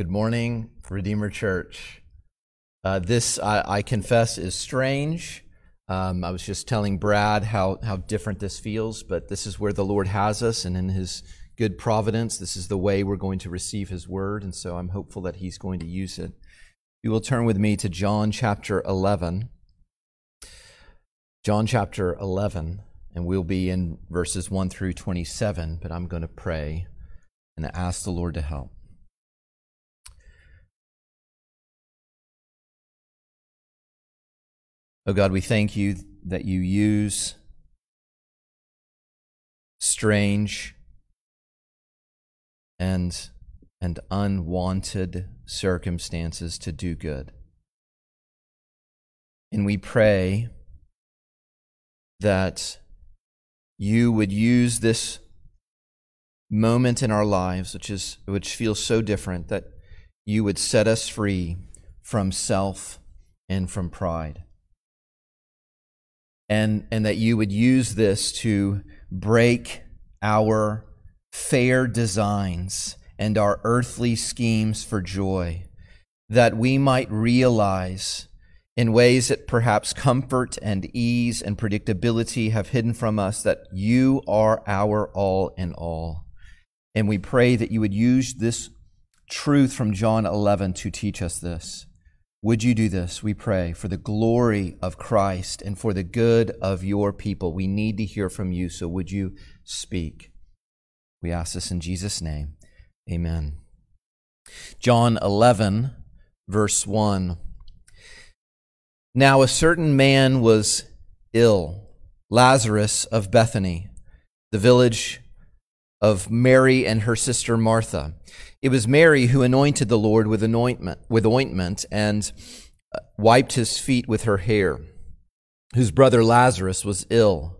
Good morning, Redeemer Church. Uh, this, I, I, confess, is strange. Um, I was just telling Brad how, how different this feels, but this is where the Lord has us, and in His good providence, this is the way we're going to receive His word, and so I'm hopeful that He's going to use it. You will turn with me to John chapter 11. John chapter 11, and we'll be in verses 1 through 27, but I'm going to pray and ask the Lord to help. Oh God, we thank you that you use strange and, and unwanted circumstances to do good. And we pray that you would use this moment in our lives, which, is, which feels so different, that you would set us free from self and from pride and, and that you would use this to break our fair designs and our earthly schemes for joy, that we might realize in ways that perhaps comfort and ease and predictability have hidden from us that you are our all in all. And we pray that you would use this truth from John 11 to teach us this. Would you do this, we pray, for the glory of Christ and for the good of your people? We need to hear from you, so would you speak? We ask this in Jesus' name. Amen. John 11, verse 1. Now a certain man was ill, Lazarus of Bethany, the village of Mary and her sister Martha. It was Mary who anointed the Lord with anointment, with ointment and uh, wiped his feet with her hair, whose brother Lazarus was ill.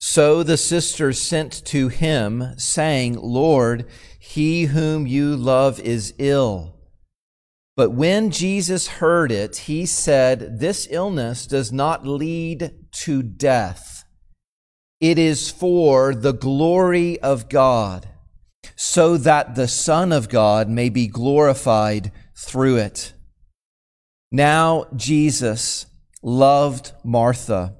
So the sisters sent to him, saying, Lord, he whom you love is ill. But when Jesus heard it, he said, This illness does not lead to death. It is for the glory of God so that the Son of God may be glorified through it. Now, Jesus loved Martha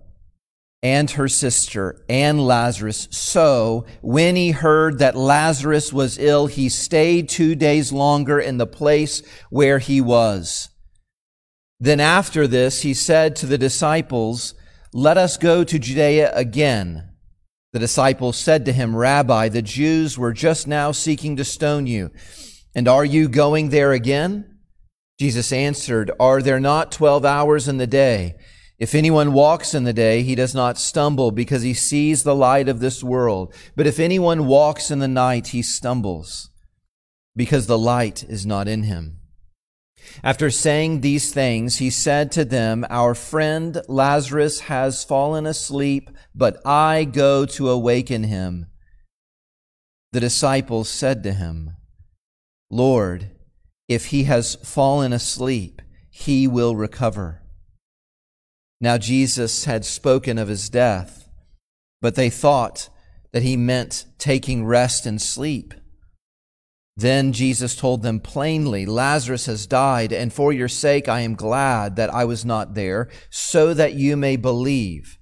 and her sister and Lazarus. So, when he heard that Lazarus was ill, he stayed two days longer in the place where he was. Then after this, he said to the disciples, Let us go to Judea again. The disciples said to him, Rabbi, the Jews were just now seeking to stone you, and are you going there again? Jesus answered, Are there not twelve hours in the day? If anyone walks in the day, he does not stumble because he sees the light of this world. But if anyone walks in the night, he stumbles because the light is not in him. After saying these things, he said to them, Our friend Lazarus has fallen asleep, but I go to awaken him. The disciples said to him, Lord, if he has fallen asleep, he will recover. Now Jesus had spoken of his death, but they thought that he meant taking rest and sleep. Then Jesus told them plainly, Lazarus has died, and for your sake I am glad that I was not there, so that you may believe.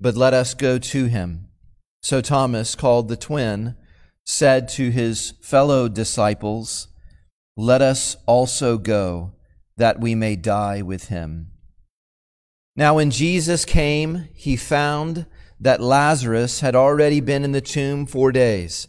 But let us go to him. So Thomas, called the twin, said to his fellow disciples, Let us also go, that we may die with him. Now, when Jesus came, he found that Lazarus had already been in the tomb four days.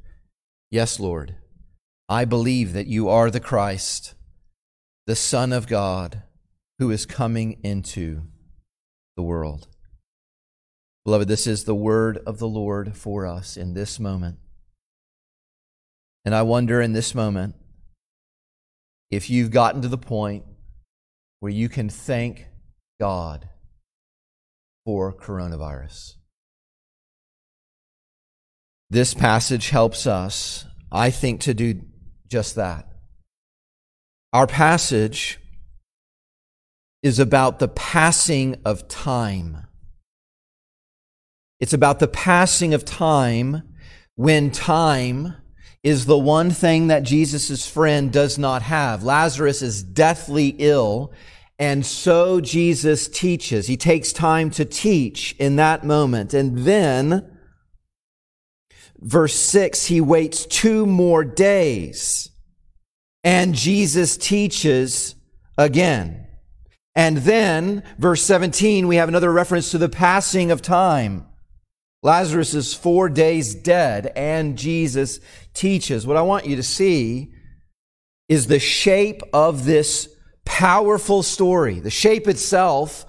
Yes, Lord. I believe that you are the Christ, the Son of God, who is coming into the world. Beloved, this is the word of the Lord for us in this moment. And I wonder in this moment if you've gotten to the point where you can thank God for coronavirus. This passage helps us, I think, to do just that. Our passage is about the passing of time. It's about the passing of time when time is the one thing that Jesus' friend does not have. Lazarus is deathly ill, and so Jesus teaches. He takes time to teach in that moment. And then, verse 6, he waits two more days, and Jesus teaches again. And then, verse 17, we have another reference to the passing of time. Lazarus is four days dead, and Jesus teaches. What I want you to see is the shape of this powerful story. The shape itself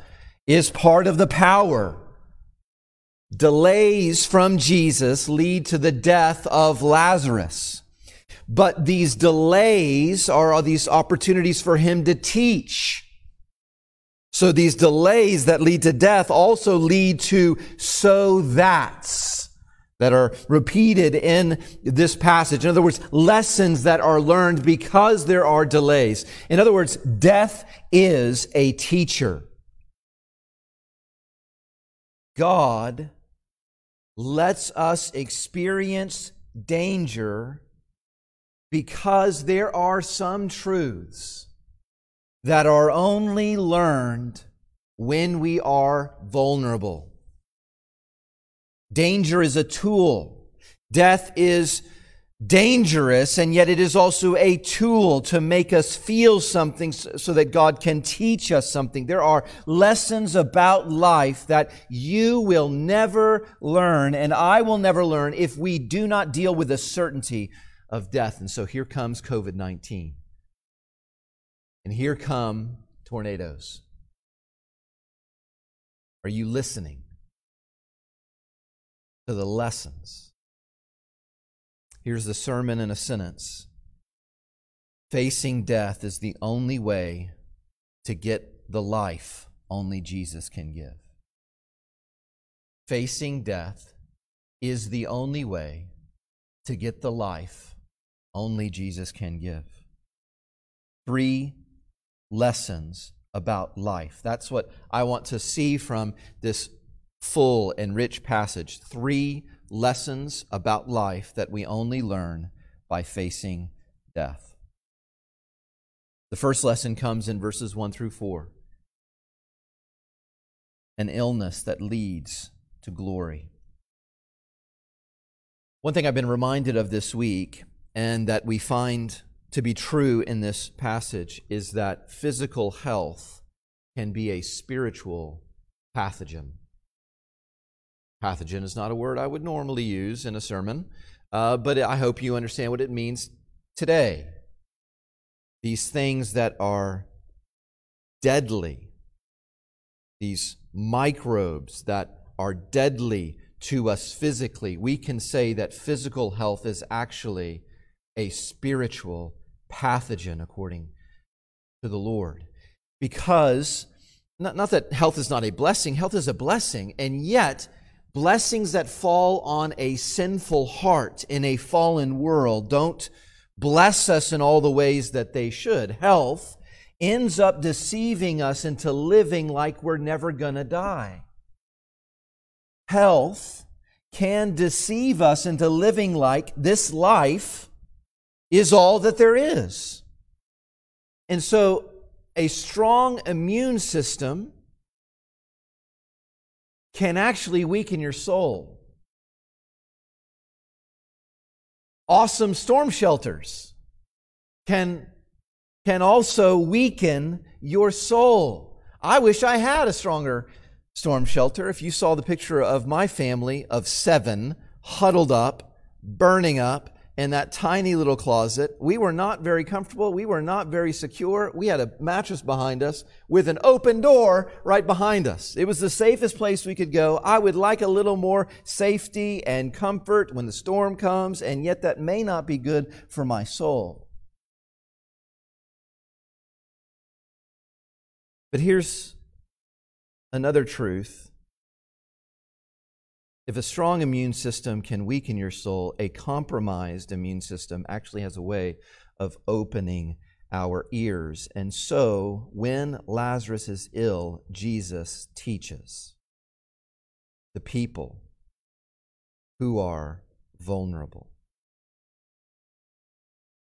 is part of the power. Delays from Jesus lead to the death of Lazarus. But these delays are these opportunities for him to teach. So these delays that lead to death also lead to so that's that are repeated in this passage. In other words, lessons that are learned because there are delays. In other words, death is a teacher. God lets us experience danger because there are some truths that are only learned when we are vulnerable. Danger is a tool. Death is dangerous, and yet it is also a tool to make us feel something so that God can teach us something. There are lessons about life that you will never learn, and I will never learn if we do not deal with the certainty of death. And so here comes COVID 19. And here come tornadoes. Are you listening to the lessons? Here's the sermon in a sentence Facing death is the only way to get the life only Jesus can give. Facing death is the only way to get the life only Jesus can give. Three lessons about life. That's what I want to see from this full and rich passage. Three lessons about life that we only learn by facing death. The first lesson comes in verses 1 through 4 an illness that leads to glory. One thing I've been reminded of this week, and that we find to be true in this passage is that physical health can be a spiritual pathogen. Pathogen is not a word I would normally use in a sermon, uh, but I hope you understand what it means today. These things that are deadly, these microbes that are deadly to us physically, we can say that physical health is actually a spiritual pathogen according to the Lord. Because, not, not that health is not a blessing, health is a blessing, and yet, blessings that fall on a sinful heart in a fallen world don't bless us in all the ways that they should. Health ends up deceiving us into living like we're never going to die. Health can deceive us into living like this life is all that there is. And so, a strong immune system can actually weaken your soul. awesome storm shelters can, can also weaken your soul. I wish I had a stronger storm shelter. If you saw the picture of my family of seven huddled up, burning up, in that tiny little closet. We were not very comfortable. We were not very secure. We had a mattress behind us with an open door right behind us. It was the safest place we could go. I would like a little more safety and comfort when the storm comes, and yet that may not be good for my soul. But here's another truth if a strong immune system can weaken your soul, a compromised immune system actually has a way of opening our ears. And so, when Lazarus is ill, Jesus teaches the people who are vulnerable.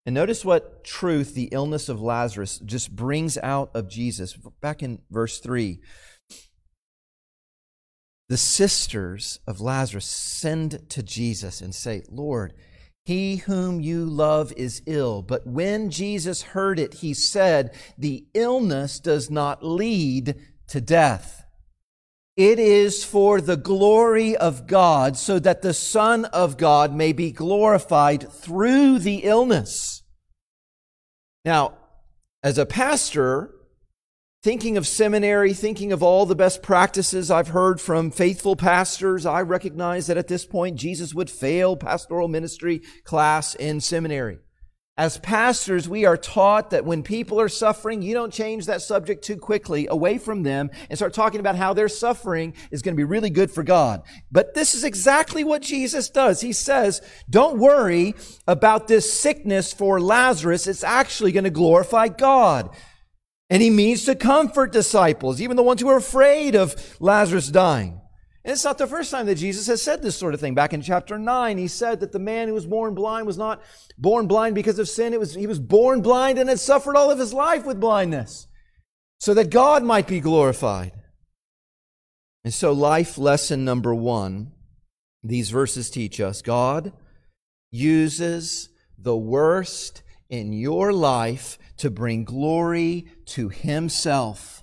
And notice what truth the illness of Lazarus just brings out of Jesus. Back in verse 3, the sisters of Lazarus send to Jesus and say, Lord, he whom you love is ill. But when Jesus heard it, he said, The illness does not lead to death. It is for the glory of God, so that the Son of God may be glorified through the illness. Now, as a pastor, thinking of seminary, thinking of all the best practices I've heard from faithful pastors, I recognize that at this point Jesus would fail pastoral ministry class in seminary. As pastors, we are taught that when people are suffering, you don't change that subject too quickly away from them and start talking about how their suffering is going to be really good for God. But this is exactly what Jesus does. He says, don't worry about this sickness for Lazarus. It's actually going to glorify God. And he means to comfort disciples, even the ones who are afraid of Lazarus dying. And it's not the first time that Jesus has said this sort of thing. Back in chapter 9, he said that the man who was born blind was not born blind because of sin. It was, he was born blind and had suffered all of his life with blindness so that God might be glorified. And so, life lesson number one, these verses teach us God uses the worst in your life to bring glory to Himself.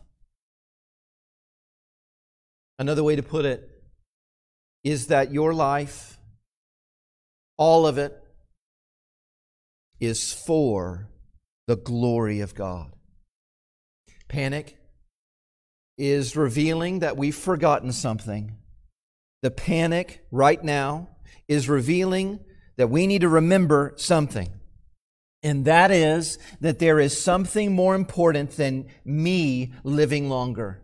Another way to put it is that your life, all of it, is for the glory of God. Panic is revealing that we've forgotten something. The panic right now is revealing that we need to remember something. And that is that there is something more important than me living longer.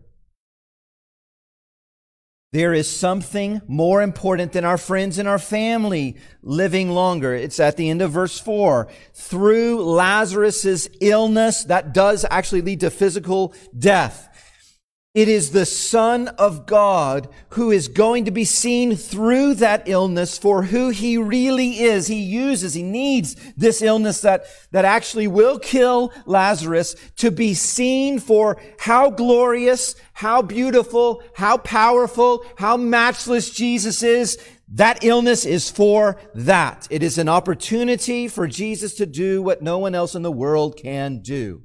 There is something more important than our friends and our family living longer. It's at the end of verse four. Through Lazarus's illness, that does actually lead to physical death. It is the Son of God who is going to be seen through that illness for who he really is. He uses, he needs this illness that, that actually will kill Lazarus to be seen for how glorious, how beautiful, how powerful, how matchless Jesus is. That illness is for that. It is an opportunity for Jesus to do what no one else in the world can do.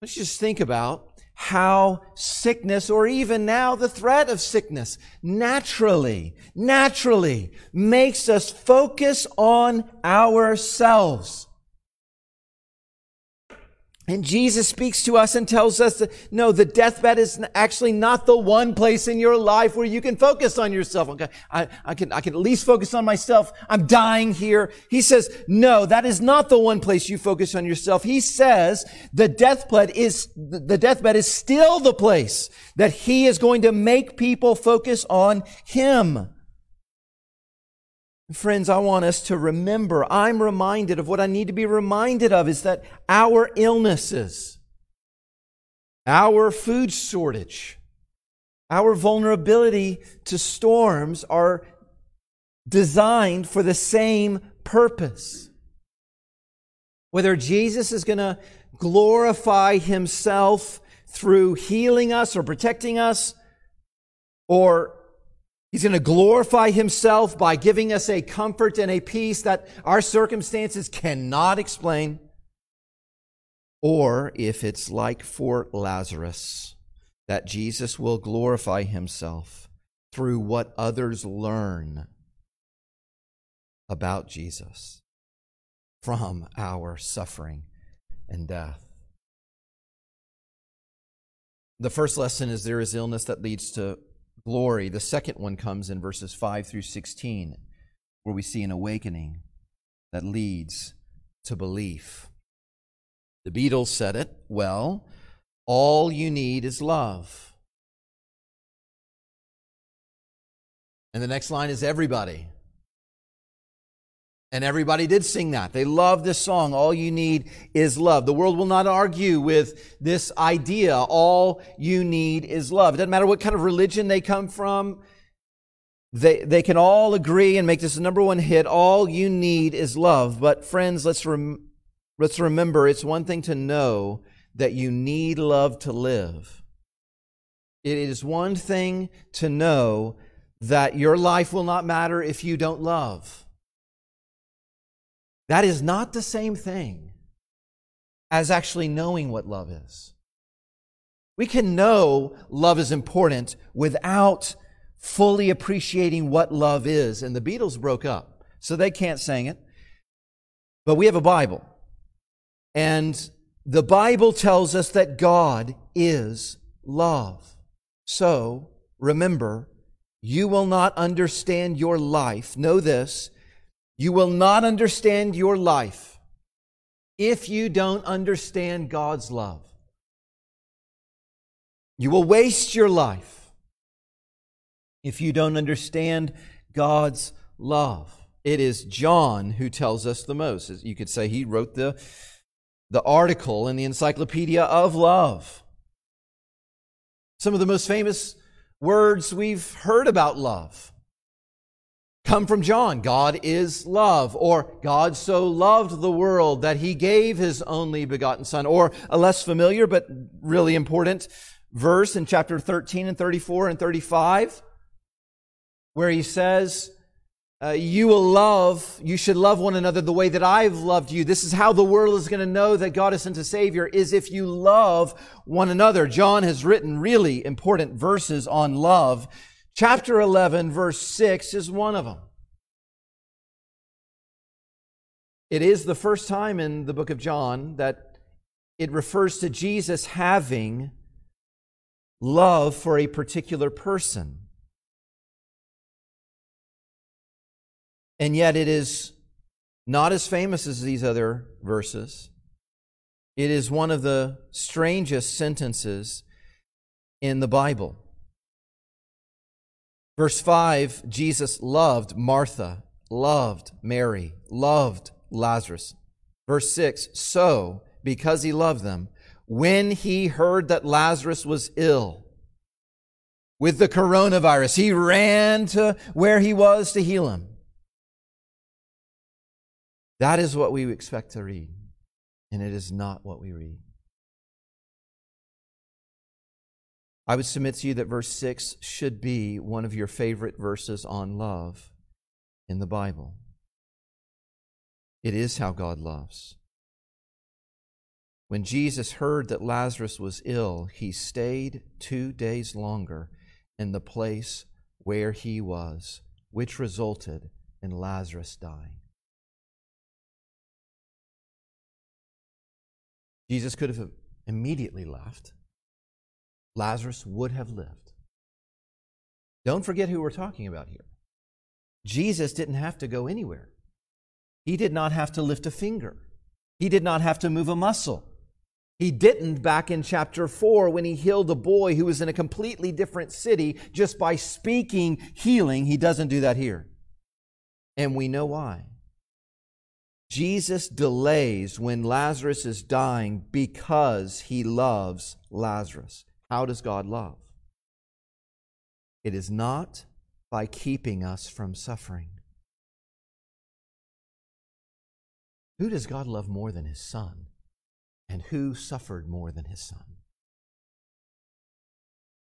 Let's just think about how sickness, or even now the threat of sickness, naturally, naturally makes us focus on ourselves. And Jesus speaks to us and tells us that no, the deathbed is actually not the one place in your life where you can focus on yourself. Okay, I, I, can, I can at least focus on myself. I'm dying here. He says, no, that is not the one place you focus on yourself. He says the deathbed is, the deathbed is still the place that he is going to make people focus on him. Friends, I want us to remember, I'm reminded of what I need to be reminded of is that our illnesses, our food shortage, our vulnerability to storms are designed for the same purpose. Whether Jesus is going to glorify himself through healing us or protecting us, or He's going to glorify himself by giving us a comfort and a peace that our circumstances cannot explain. Or if it's like for Lazarus, that Jesus will glorify himself through what others learn about Jesus from our suffering and death. The first lesson is there is illness that leads to glory. The second one comes in verses 5 through 16, where we see an awakening that leads to belief. The Beatles said it well all you need is love. And the next line is everybody. And everybody did sing that. They love this song. All you need is love. The world will not argue with this idea. All you need is love. It doesn't matter what kind of religion they come from. They, they can all agree and make this the number one hit. All you need is love. But friends, let's, rem- let's remember it's one thing to know that you need love to live. It is one thing to know that your life will not matter if you don't love. That is not the same thing as actually knowing what love is. We can know love is important without fully appreciating what love is. And the Beatles broke up, so they can't sing it. But we have a Bible. And the Bible tells us that God is love. So remember, you will not understand your life. Know this you will not understand your life if you don't understand God's love. You will waste your life if you don't understand God's love. It is John who tells us the most. You could say he wrote the, the article in the Encyclopedia of Love. Some of the most famous words we've heard about love come from John. God is love, or God so loved the world that he gave his only begotten Son, or a less familiar but really important verse in chapter 13 and 34 and 35, where he says, uh, You will love, you should love one another the way that I've loved you. This is how the world is going to know that God has sent a Savior, is if you love one another. John has written really important verses on love Chapter 11, verse 6 is one of them. It is the first time in the book of John that it refers to Jesus having love for a particular person. And yet it is not as famous as these other verses. It is one of the strangest sentences in the Bible. Verse 5 Jesus loved Martha, loved Mary, loved Lazarus. Verse 6 So, because he loved them, when he heard that Lazarus was ill with the coronavirus, he ran to where he was to heal him. That is what we expect to read, and it is not what we read. I would submit to you that verse 6 should be one of your favorite verses on love in the Bible. It is how God loves. When Jesus heard that Lazarus was ill, he stayed two days longer in the place where he was, which resulted in Lazarus dying. Jesus could have immediately left Lazarus would have lived. Don't forget who we're talking about here. Jesus didn't have to go anywhere. He did not have to lift a finger. He did not have to move a muscle. He didn't back in chapter 4 when he healed a boy who was in a completely different city just by speaking healing. He doesn't do that here. And we know why. Jesus delays when Lazarus is dying because he loves Lazarus. How does God love? It is not by keeping us from suffering. Who does God love more than his son? And who suffered more than his son?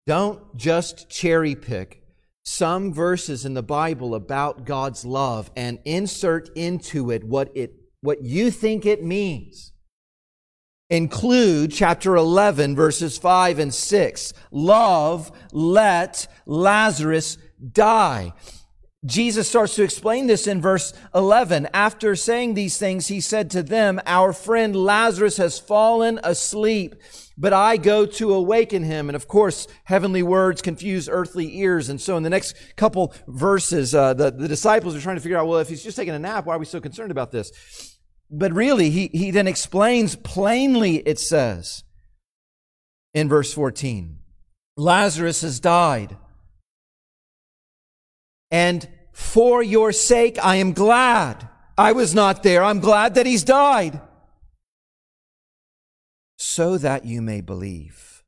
Don't just cherry pick some verses in the Bible about God's love and insert into it what it what you think it means. Include chapter 11 verses 5 and 6. Love let Lazarus die. Jesus starts to explain this in verse 11. After saying these things, he said to them, Our friend Lazarus has fallen asleep, but I go to awaken him. And of course, heavenly words confuse earthly ears. And so in the next couple verses, uh, the, the disciples are trying to figure out, well, if he's just taking a nap, why are we so concerned about this? But really, he, he then explains plainly, it says in verse 14, Lazarus has died. And for your sake, I am glad. I was not there. I'm glad that he's died. So that you may believe.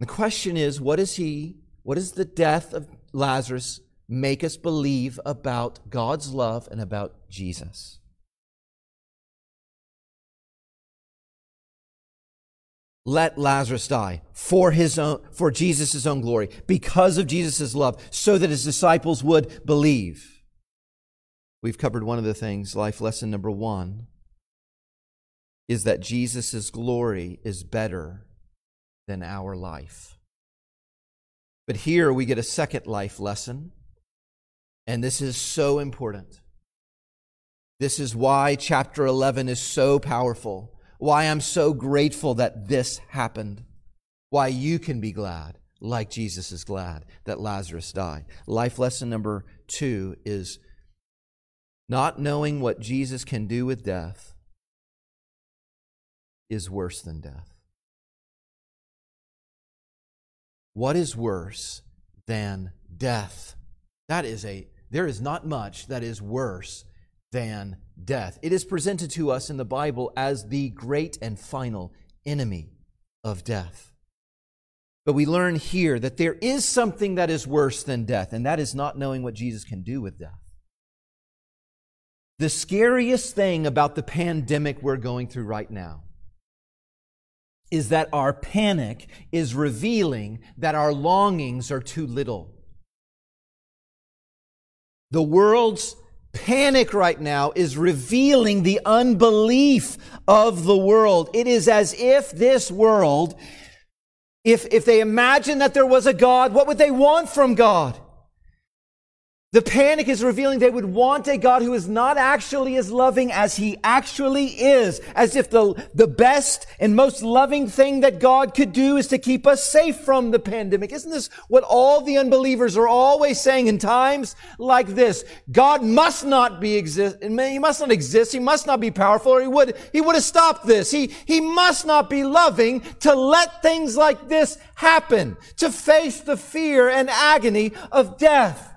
The question is, what is he, what is the death of Lazarus make us believe about God's love and about Jesus? let Lazarus die for his own, for Jesus' own glory, because of Jesus' love, so that his disciples would believe. We've covered one of the things, life lesson number one, is that Jesus' glory is better than our life. But here we get a second life lesson, and this is so important. This is why chapter 11 is so powerful why I'm so grateful that this happened, why you can be glad, like Jesus is glad that Lazarus died. Life lesson number two is not knowing what Jesus can do with death is worse than death. What is worse than death? That is a, there is not much that is worse than death. It is presented to us in the Bible as the great and final enemy of death. But we learn here that there is something that is worse than death, and that is not knowing what Jesus can do with death. The scariest thing about the pandemic we're going through right now is that our panic is revealing that our longings are too little. The world's panic right now is revealing the unbelief of the world. It is as if this world, if, if they imagine that there was a God, what would they want from God? The panic is revealing they would want a God who is not actually as loving as he actually is, as if the, the best and most loving thing that God could do is to keep us safe from the pandemic. Isn't this what all the unbelievers are always saying in times like this? God must not be exist, he must not exist, he must not be powerful, or he would, he would have stopped this. He, he must not be loving to let things like this happen, to face the fear and agony of death.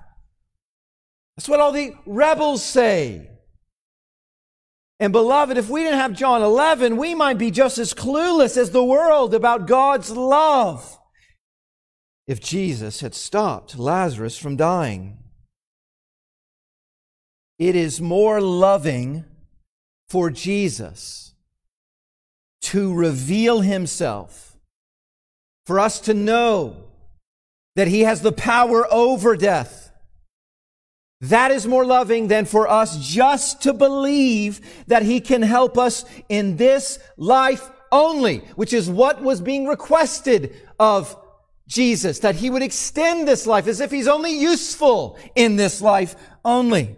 That's what all the rebels say. And beloved, if we didn't have John 11, we might be just as clueless as the world about God's love. If Jesus had stopped Lazarus from dying, it is more loving for Jesus to reveal himself, for us to know that he has the power over death that is more loving than for us just to believe that He can help us in this life only, which is what was being requested of Jesus, that He would extend this life as if He's only useful in this life only.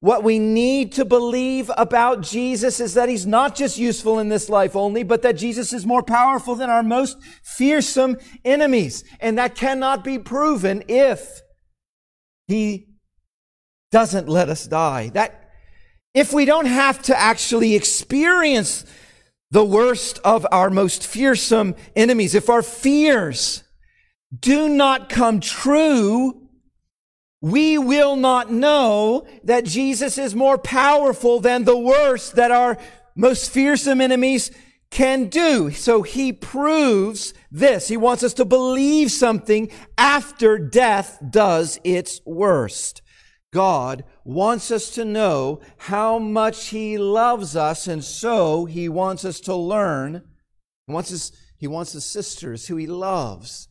What we need to believe about Jesus is that He's not just useful in this life only, but that Jesus is more powerful than our most fearsome enemies. And that cannot be proven if he doesn't let us die. That if we don't have to actually experience the worst of our most fearsome enemies, if our fears do not come true, we will not know that Jesus is more powerful than the worst that our most fearsome enemies can do. So he proves this. He wants us to believe something after death does its worst. God wants us to know how much he loves us, and so he wants us to learn. He wants his, he wants sisters who he loves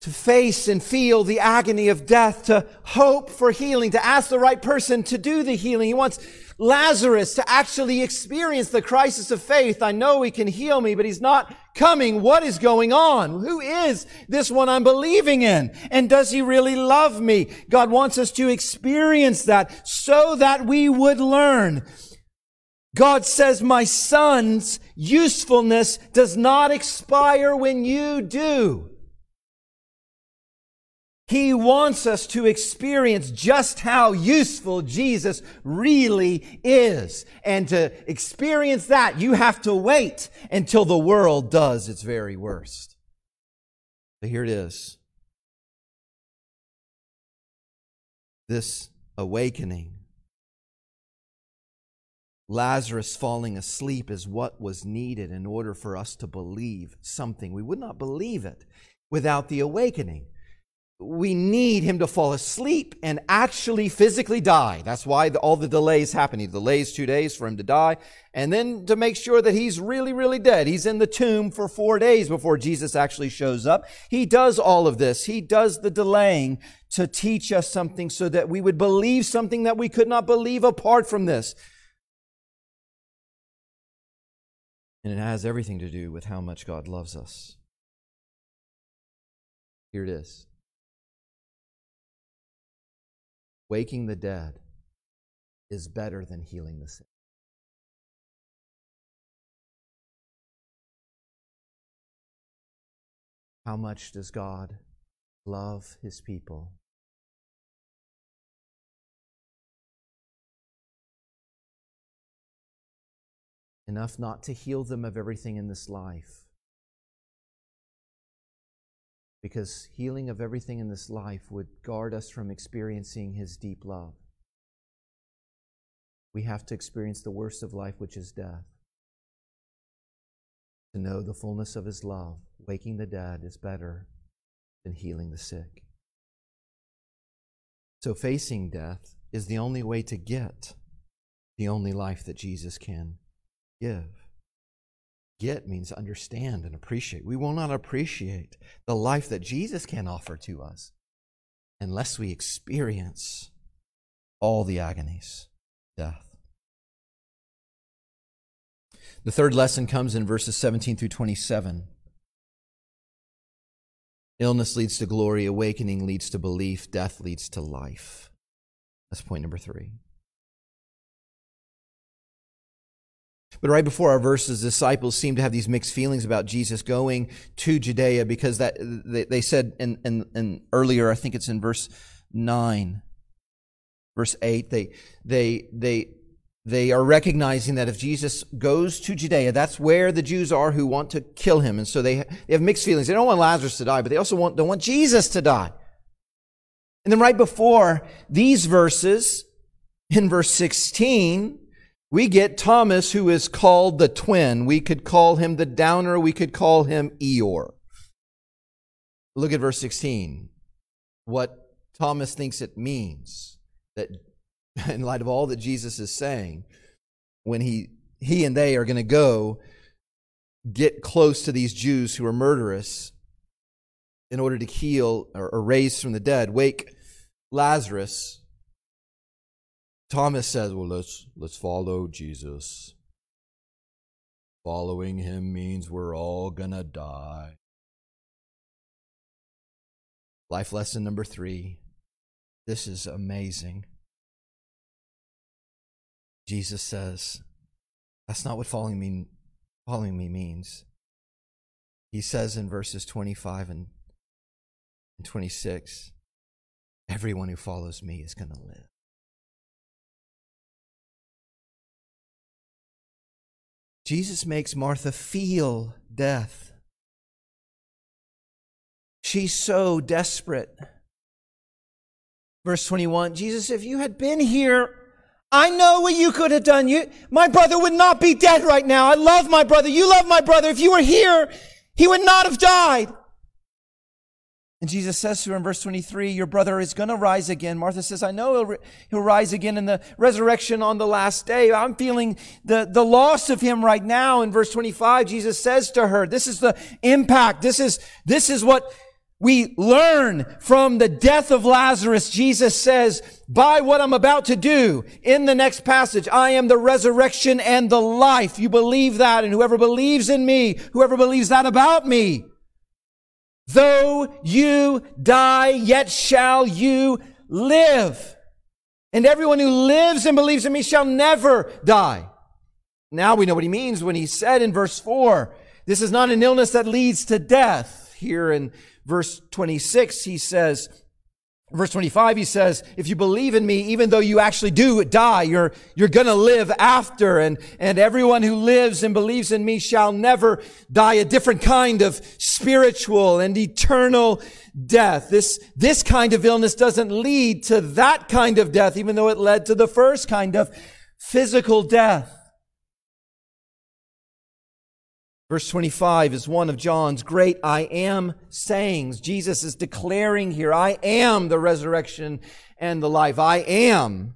to face and feel the agony of death, to hope for healing, to ask the right person to do the healing. He wants Lazarus to actually experience the crisis of faith. I know he can heal me, but he's not coming. What is going on? Who is this one I'm believing in? And does he really love me? God wants us to experience that so that we would learn. God says, my son's usefulness does not expire when you do. He wants us to experience just how useful Jesus really is. And to experience that, you have to wait until the world does its very worst. So here it is. This awakening. Lazarus falling asleep is what was needed in order for us to believe something. We would not believe it without the awakening we need him to fall asleep and actually physically die. That's why the, all the delays happen. He delays two days for him to die. And then to make sure that he's really, really dead. He's in the tomb for four days before Jesus actually shows up. He does all of this. He does the delaying to teach us something so that we would believe something that we could not believe apart from this. And it has everything to do with how much God loves us. Here it is. Waking the dead is better than healing the sick. How much does God love his people? Enough not to heal them of everything in this life because healing of everything in this life would guard us from experiencing His deep love. We have to experience the worst of life, which is death. To know the fullness of His love, waking the dead, is better than healing the sick. So, facing death is the only way to get the only life that Jesus can give. Get means understand and appreciate. We will not appreciate the life that Jesus can offer to us unless we experience all the agonies, death. The third lesson comes in verses 17 through 27. Illness leads to glory, awakening leads to belief, death leads to life. That's point number three. But right before our verses, disciples seem to have these mixed feelings about Jesus going to Judea because that they, they said in, in, in earlier, I think it's in verse nine, verse eight, they they they they are recognizing that if Jesus goes to Judea, that's where the Jews are who want to kill him. And so they, they have mixed feelings. They don't want Lazarus to die, but they also want, don't want Jesus to die. And then right before these verses, in verse 16, we get Thomas, who is called the twin. We could call him the downer. We could call him Eeyore. Look at verse 16. What Thomas thinks it means that, in light of all that Jesus is saying, when he, he and they are going to go get close to these Jews who are murderous in order to heal or, or raise from the dead, wake Lazarus Thomas says, well, let's, let's follow Jesus. Following him means we're all going to die. Life lesson number three. This is amazing. Jesus says, that's not what following me, following me means. He says in verses 25 and 26, everyone who follows me is going to live. Jesus makes Martha feel death. She's so desperate. Verse 21 Jesus, if you had been here, I know what you could have done. You, my brother would not be dead right now. I love my brother. You love my brother. If you were here, he would not have died. And Jesus says to her in verse 23, Your brother is going to rise again. Martha says, I know he'll, he'll rise again in the resurrection on the last day. I'm feeling the, the loss of him right now. In verse 25, Jesus says to her, This is the impact. This is, this is what we learn from the death of Lazarus, Jesus says, by what I'm about to do in the next passage, I am the resurrection and the life. You believe that, and whoever believes in me, whoever believes that about me, though you die, yet shall you live. And everyone who lives and believes in me shall never die. Now we know what he means when he said in verse 4, this is not an illness that leads to death. Here in verse 26, he says, Verse 25, he says, if you believe in me, even though you actually do die, you're, you're gonna live after. And, and everyone who lives and believes in me shall never die a different kind of spiritual and eternal death. This, this kind of illness doesn't lead to that kind of death, even though it led to the first kind of physical death. Verse 25 is one of John's great I am sayings. Jesus is declaring here, I am the resurrection and the life. I am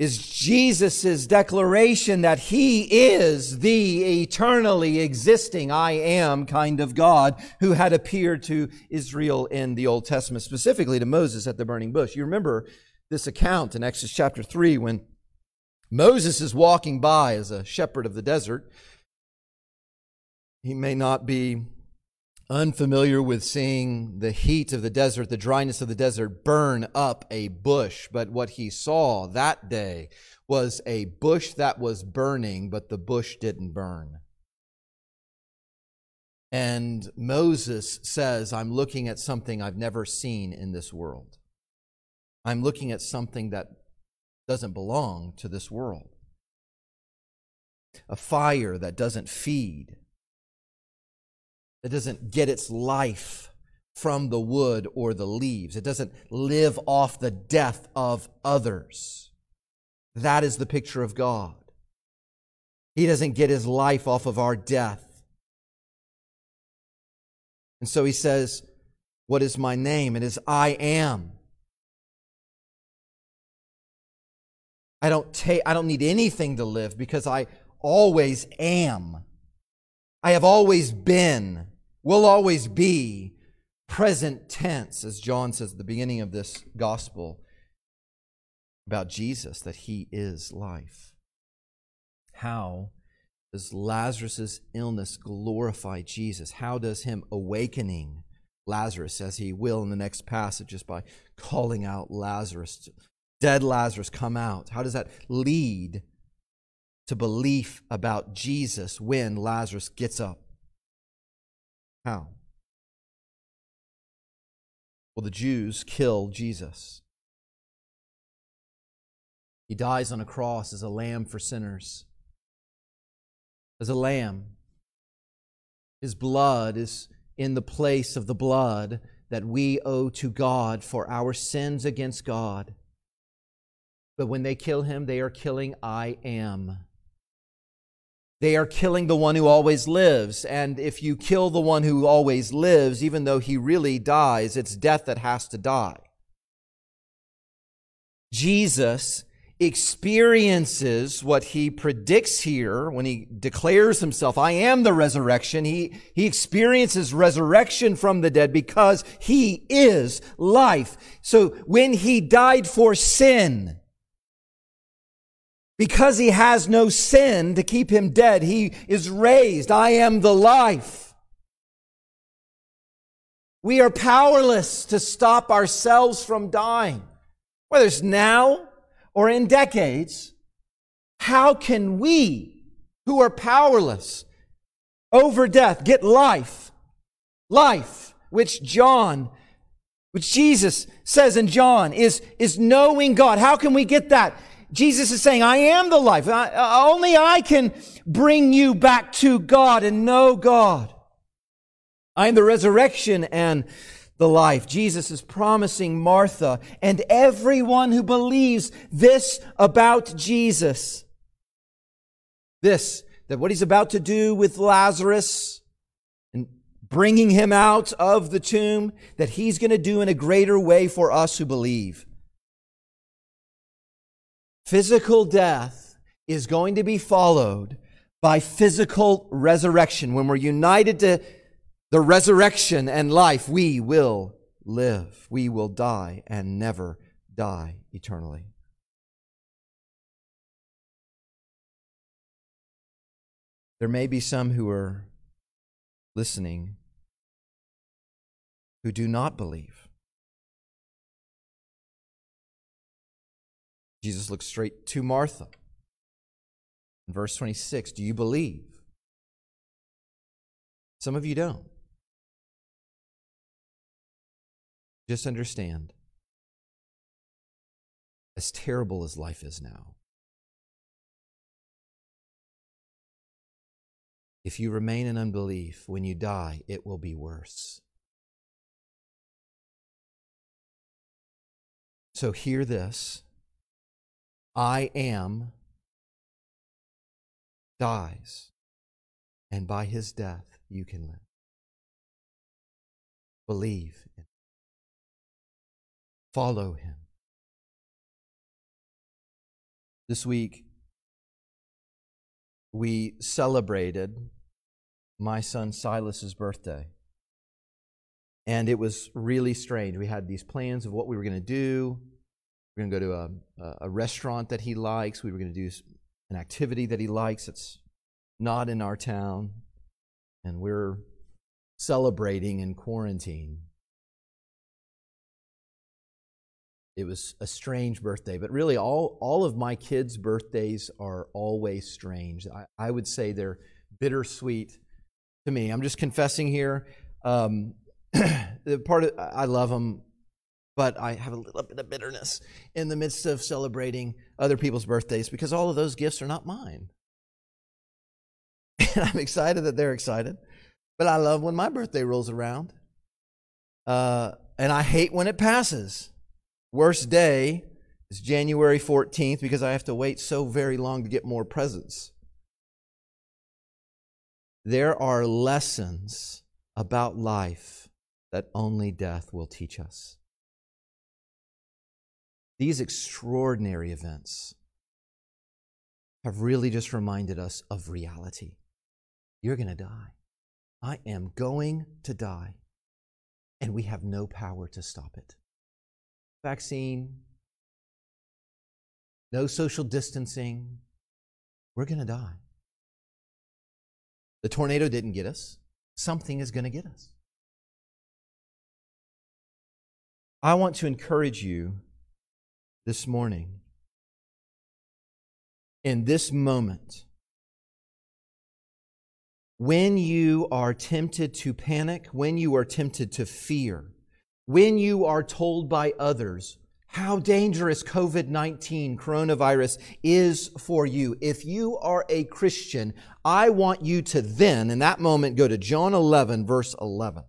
is Jesus' declaration that he is the eternally existing I am kind of God who had appeared to Israel in the Old Testament, specifically to Moses at the burning bush. You remember this account in Exodus chapter 3 when Moses is walking by as a shepherd of the desert he may not be unfamiliar with seeing the heat of the desert, the dryness of the desert burn up a bush. But what he saw that day was a bush that was burning, but the bush didn't burn. And Moses says, I'm looking at something I've never seen in this world. I'm looking at something that doesn't belong to this world. A fire that doesn't feed it doesn't get its life from the wood or the leaves. It doesn't live off the death of others. That is the picture of God. He doesn't get his life off of our death. And so he says, What is my name? It is I am. I don't take I don't need anything to live because I always am. I have always been will always be present tense, as John says at the beginning of this gospel about Jesus, that he is life. How does Lazarus' illness glorify Jesus? How does him awakening Lazarus, as he will in the next passage, just by calling out Lazarus, dead Lazarus, come out? How does that lead to belief about Jesus when Lazarus gets up? How? Well, the Jews kill Jesus. He dies on a cross as a lamb for sinners. As a lamb. His blood is in the place of the blood that we owe to God for our sins against God. But when they kill him, they are killing I am. They are killing the one who always lives. And if you kill the one who always lives, even though he really dies, it's death that has to die. Jesus experiences what he predicts here when he declares himself, I am the resurrection. He, he experiences resurrection from the dead because he is life. So when he died for sin, because he has no sin to keep him dead, he is raised. I am the life. We are powerless to stop ourselves from dying, whether it's now or in decades. How can we, who are powerless over death, get life? Life, which John, which Jesus says in John, is, is knowing God. How can we get that? Jesus is saying, I am the life. I, uh, only I can bring you back to God and know God. I am the resurrection and the life. Jesus is promising Martha and everyone who believes this about Jesus. This, that what he's about to do with Lazarus and bringing him out of the tomb, that he's going to do in a greater way for us who believe. Physical death is going to be followed by physical resurrection. When we're united to the resurrection and life, we will live. We will die and never die eternally. There may be some who are listening who do not believe. Jesus looks straight to Martha. In verse 26, do you believe? Some of you don't. Just understand, as terrible as life is now, if you remain in unbelief, when you die, it will be worse. So hear this I am dies, and by his death you can live. Believe in him. Follow him. This week, we celebrated my son Silas's birthday. And it was really strange. We had these plans of what we were going to do. We are going to go to a, a restaurant that he likes. We were going to do an activity that he likes that's not in our town. And we're celebrating in quarantine. it was a strange birthday, but really all, all of my kids' birthdays are always strange. I, I would say they're bittersweet to me. I'm just confessing here. Um, the part of, I love them, but I have a little bit of bitterness in the midst of celebrating other people's birthdays because all of those gifts are not mine. And I'm excited that they're excited, but I love when my birthday rolls around. Uh, and I hate when it passes. Worst day is January 14th because I have to wait so very long to get more presents. There are lessons about life that only death will teach us. These extraordinary events have really just reminded us of reality. You're going to die. I am going to die. And we have no power to stop it vaccine, no social distancing, we're going to die. The tornado didn't get us. Something is going to get us. I want to encourage you this morning in this moment when you are tempted to panic, when you are tempted to fear, when you are told by others how dangerous COVID 19 coronavirus is for you, if you are a Christian, I want you to then, in that moment, go to John 11, verse 11.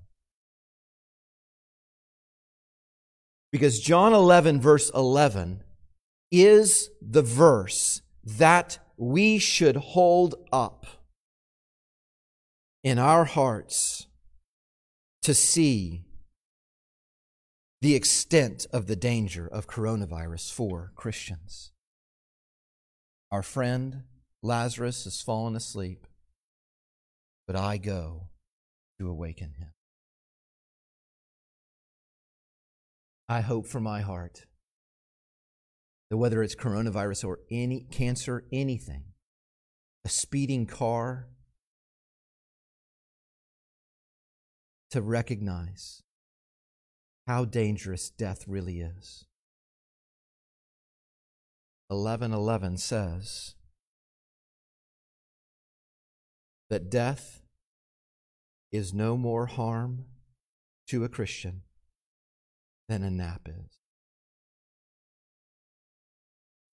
Because John 11, verse 11, is the verse that we should hold up in our hearts to see the extent of the danger of coronavirus for Christians. Our friend Lazarus has fallen asleep, but I go to awaken him. I hope for my heart that whether it's coronavirus or any cancer, anything, a speeding car, to recognize how dangerous death really is. 1111 says that death is no more harm to a Christian than a nap is.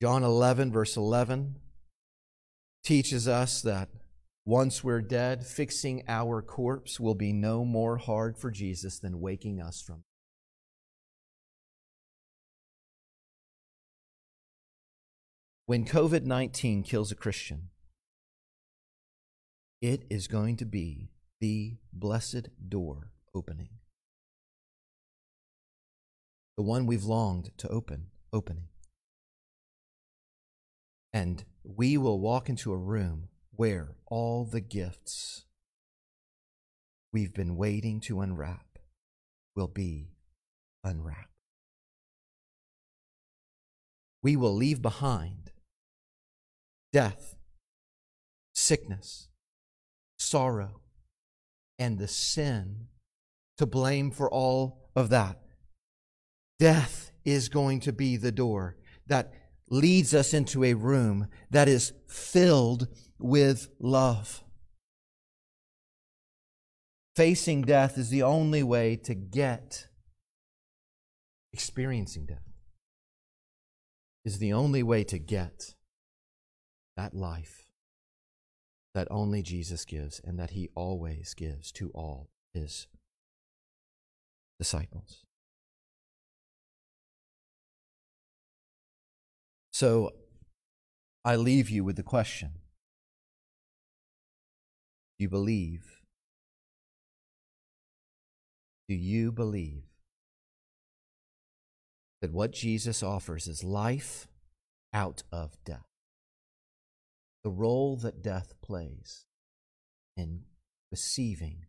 John 11, verse 11, teaches us that once we're dead, fixing our corpse will be no more hard for Jesus than waking us from When COVID 19 kills a Christian, it is going to be the blessed door opening. The one we've longed to open, opening. And we will walk into a room where all the gifts we've been waiting to unwrap will be unwrapped. We will leave behind death, sickness, sorrow, and the sin to blame for all of that. Death is going to be the door that leads us into a room that is filled with love. Facing death is the only way to get experiencing death is the only way to get that life that only Jesus gives and that he always gives to all his disciples. So I leave you with the question Do you believe? Do you believe that what Jesus offers is life out of death? The role that death plays in receiving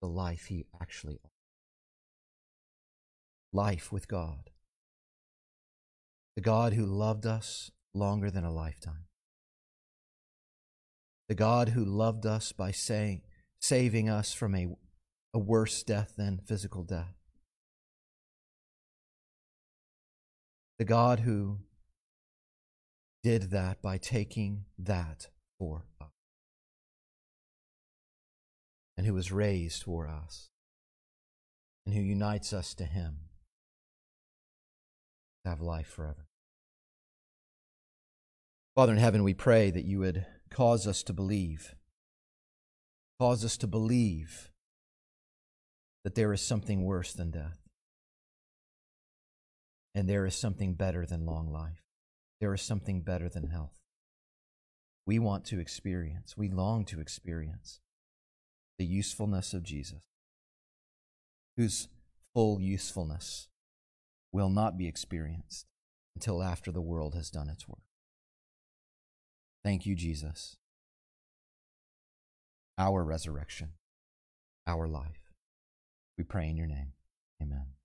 the life he actually offers. Life with God the God who loved us longer than a lifetime, the God who loved us by saying, saving us from a, a worse death than physical death, the God who did that by taking that for us, and who was raised for us, and who unites us to Him. To have life forever. Father in heaven, we pray that you would cause us to believe, cause us to believe that there is something worse than death, and there is something better than long life, there is something better than health. We want to experience, we long to experience the usefulness of Jesus, whose full usefulness will not be experienced until after the world has done its work. Thank you, Jesus. Our resurrection, our life. We pray in your name. Amen.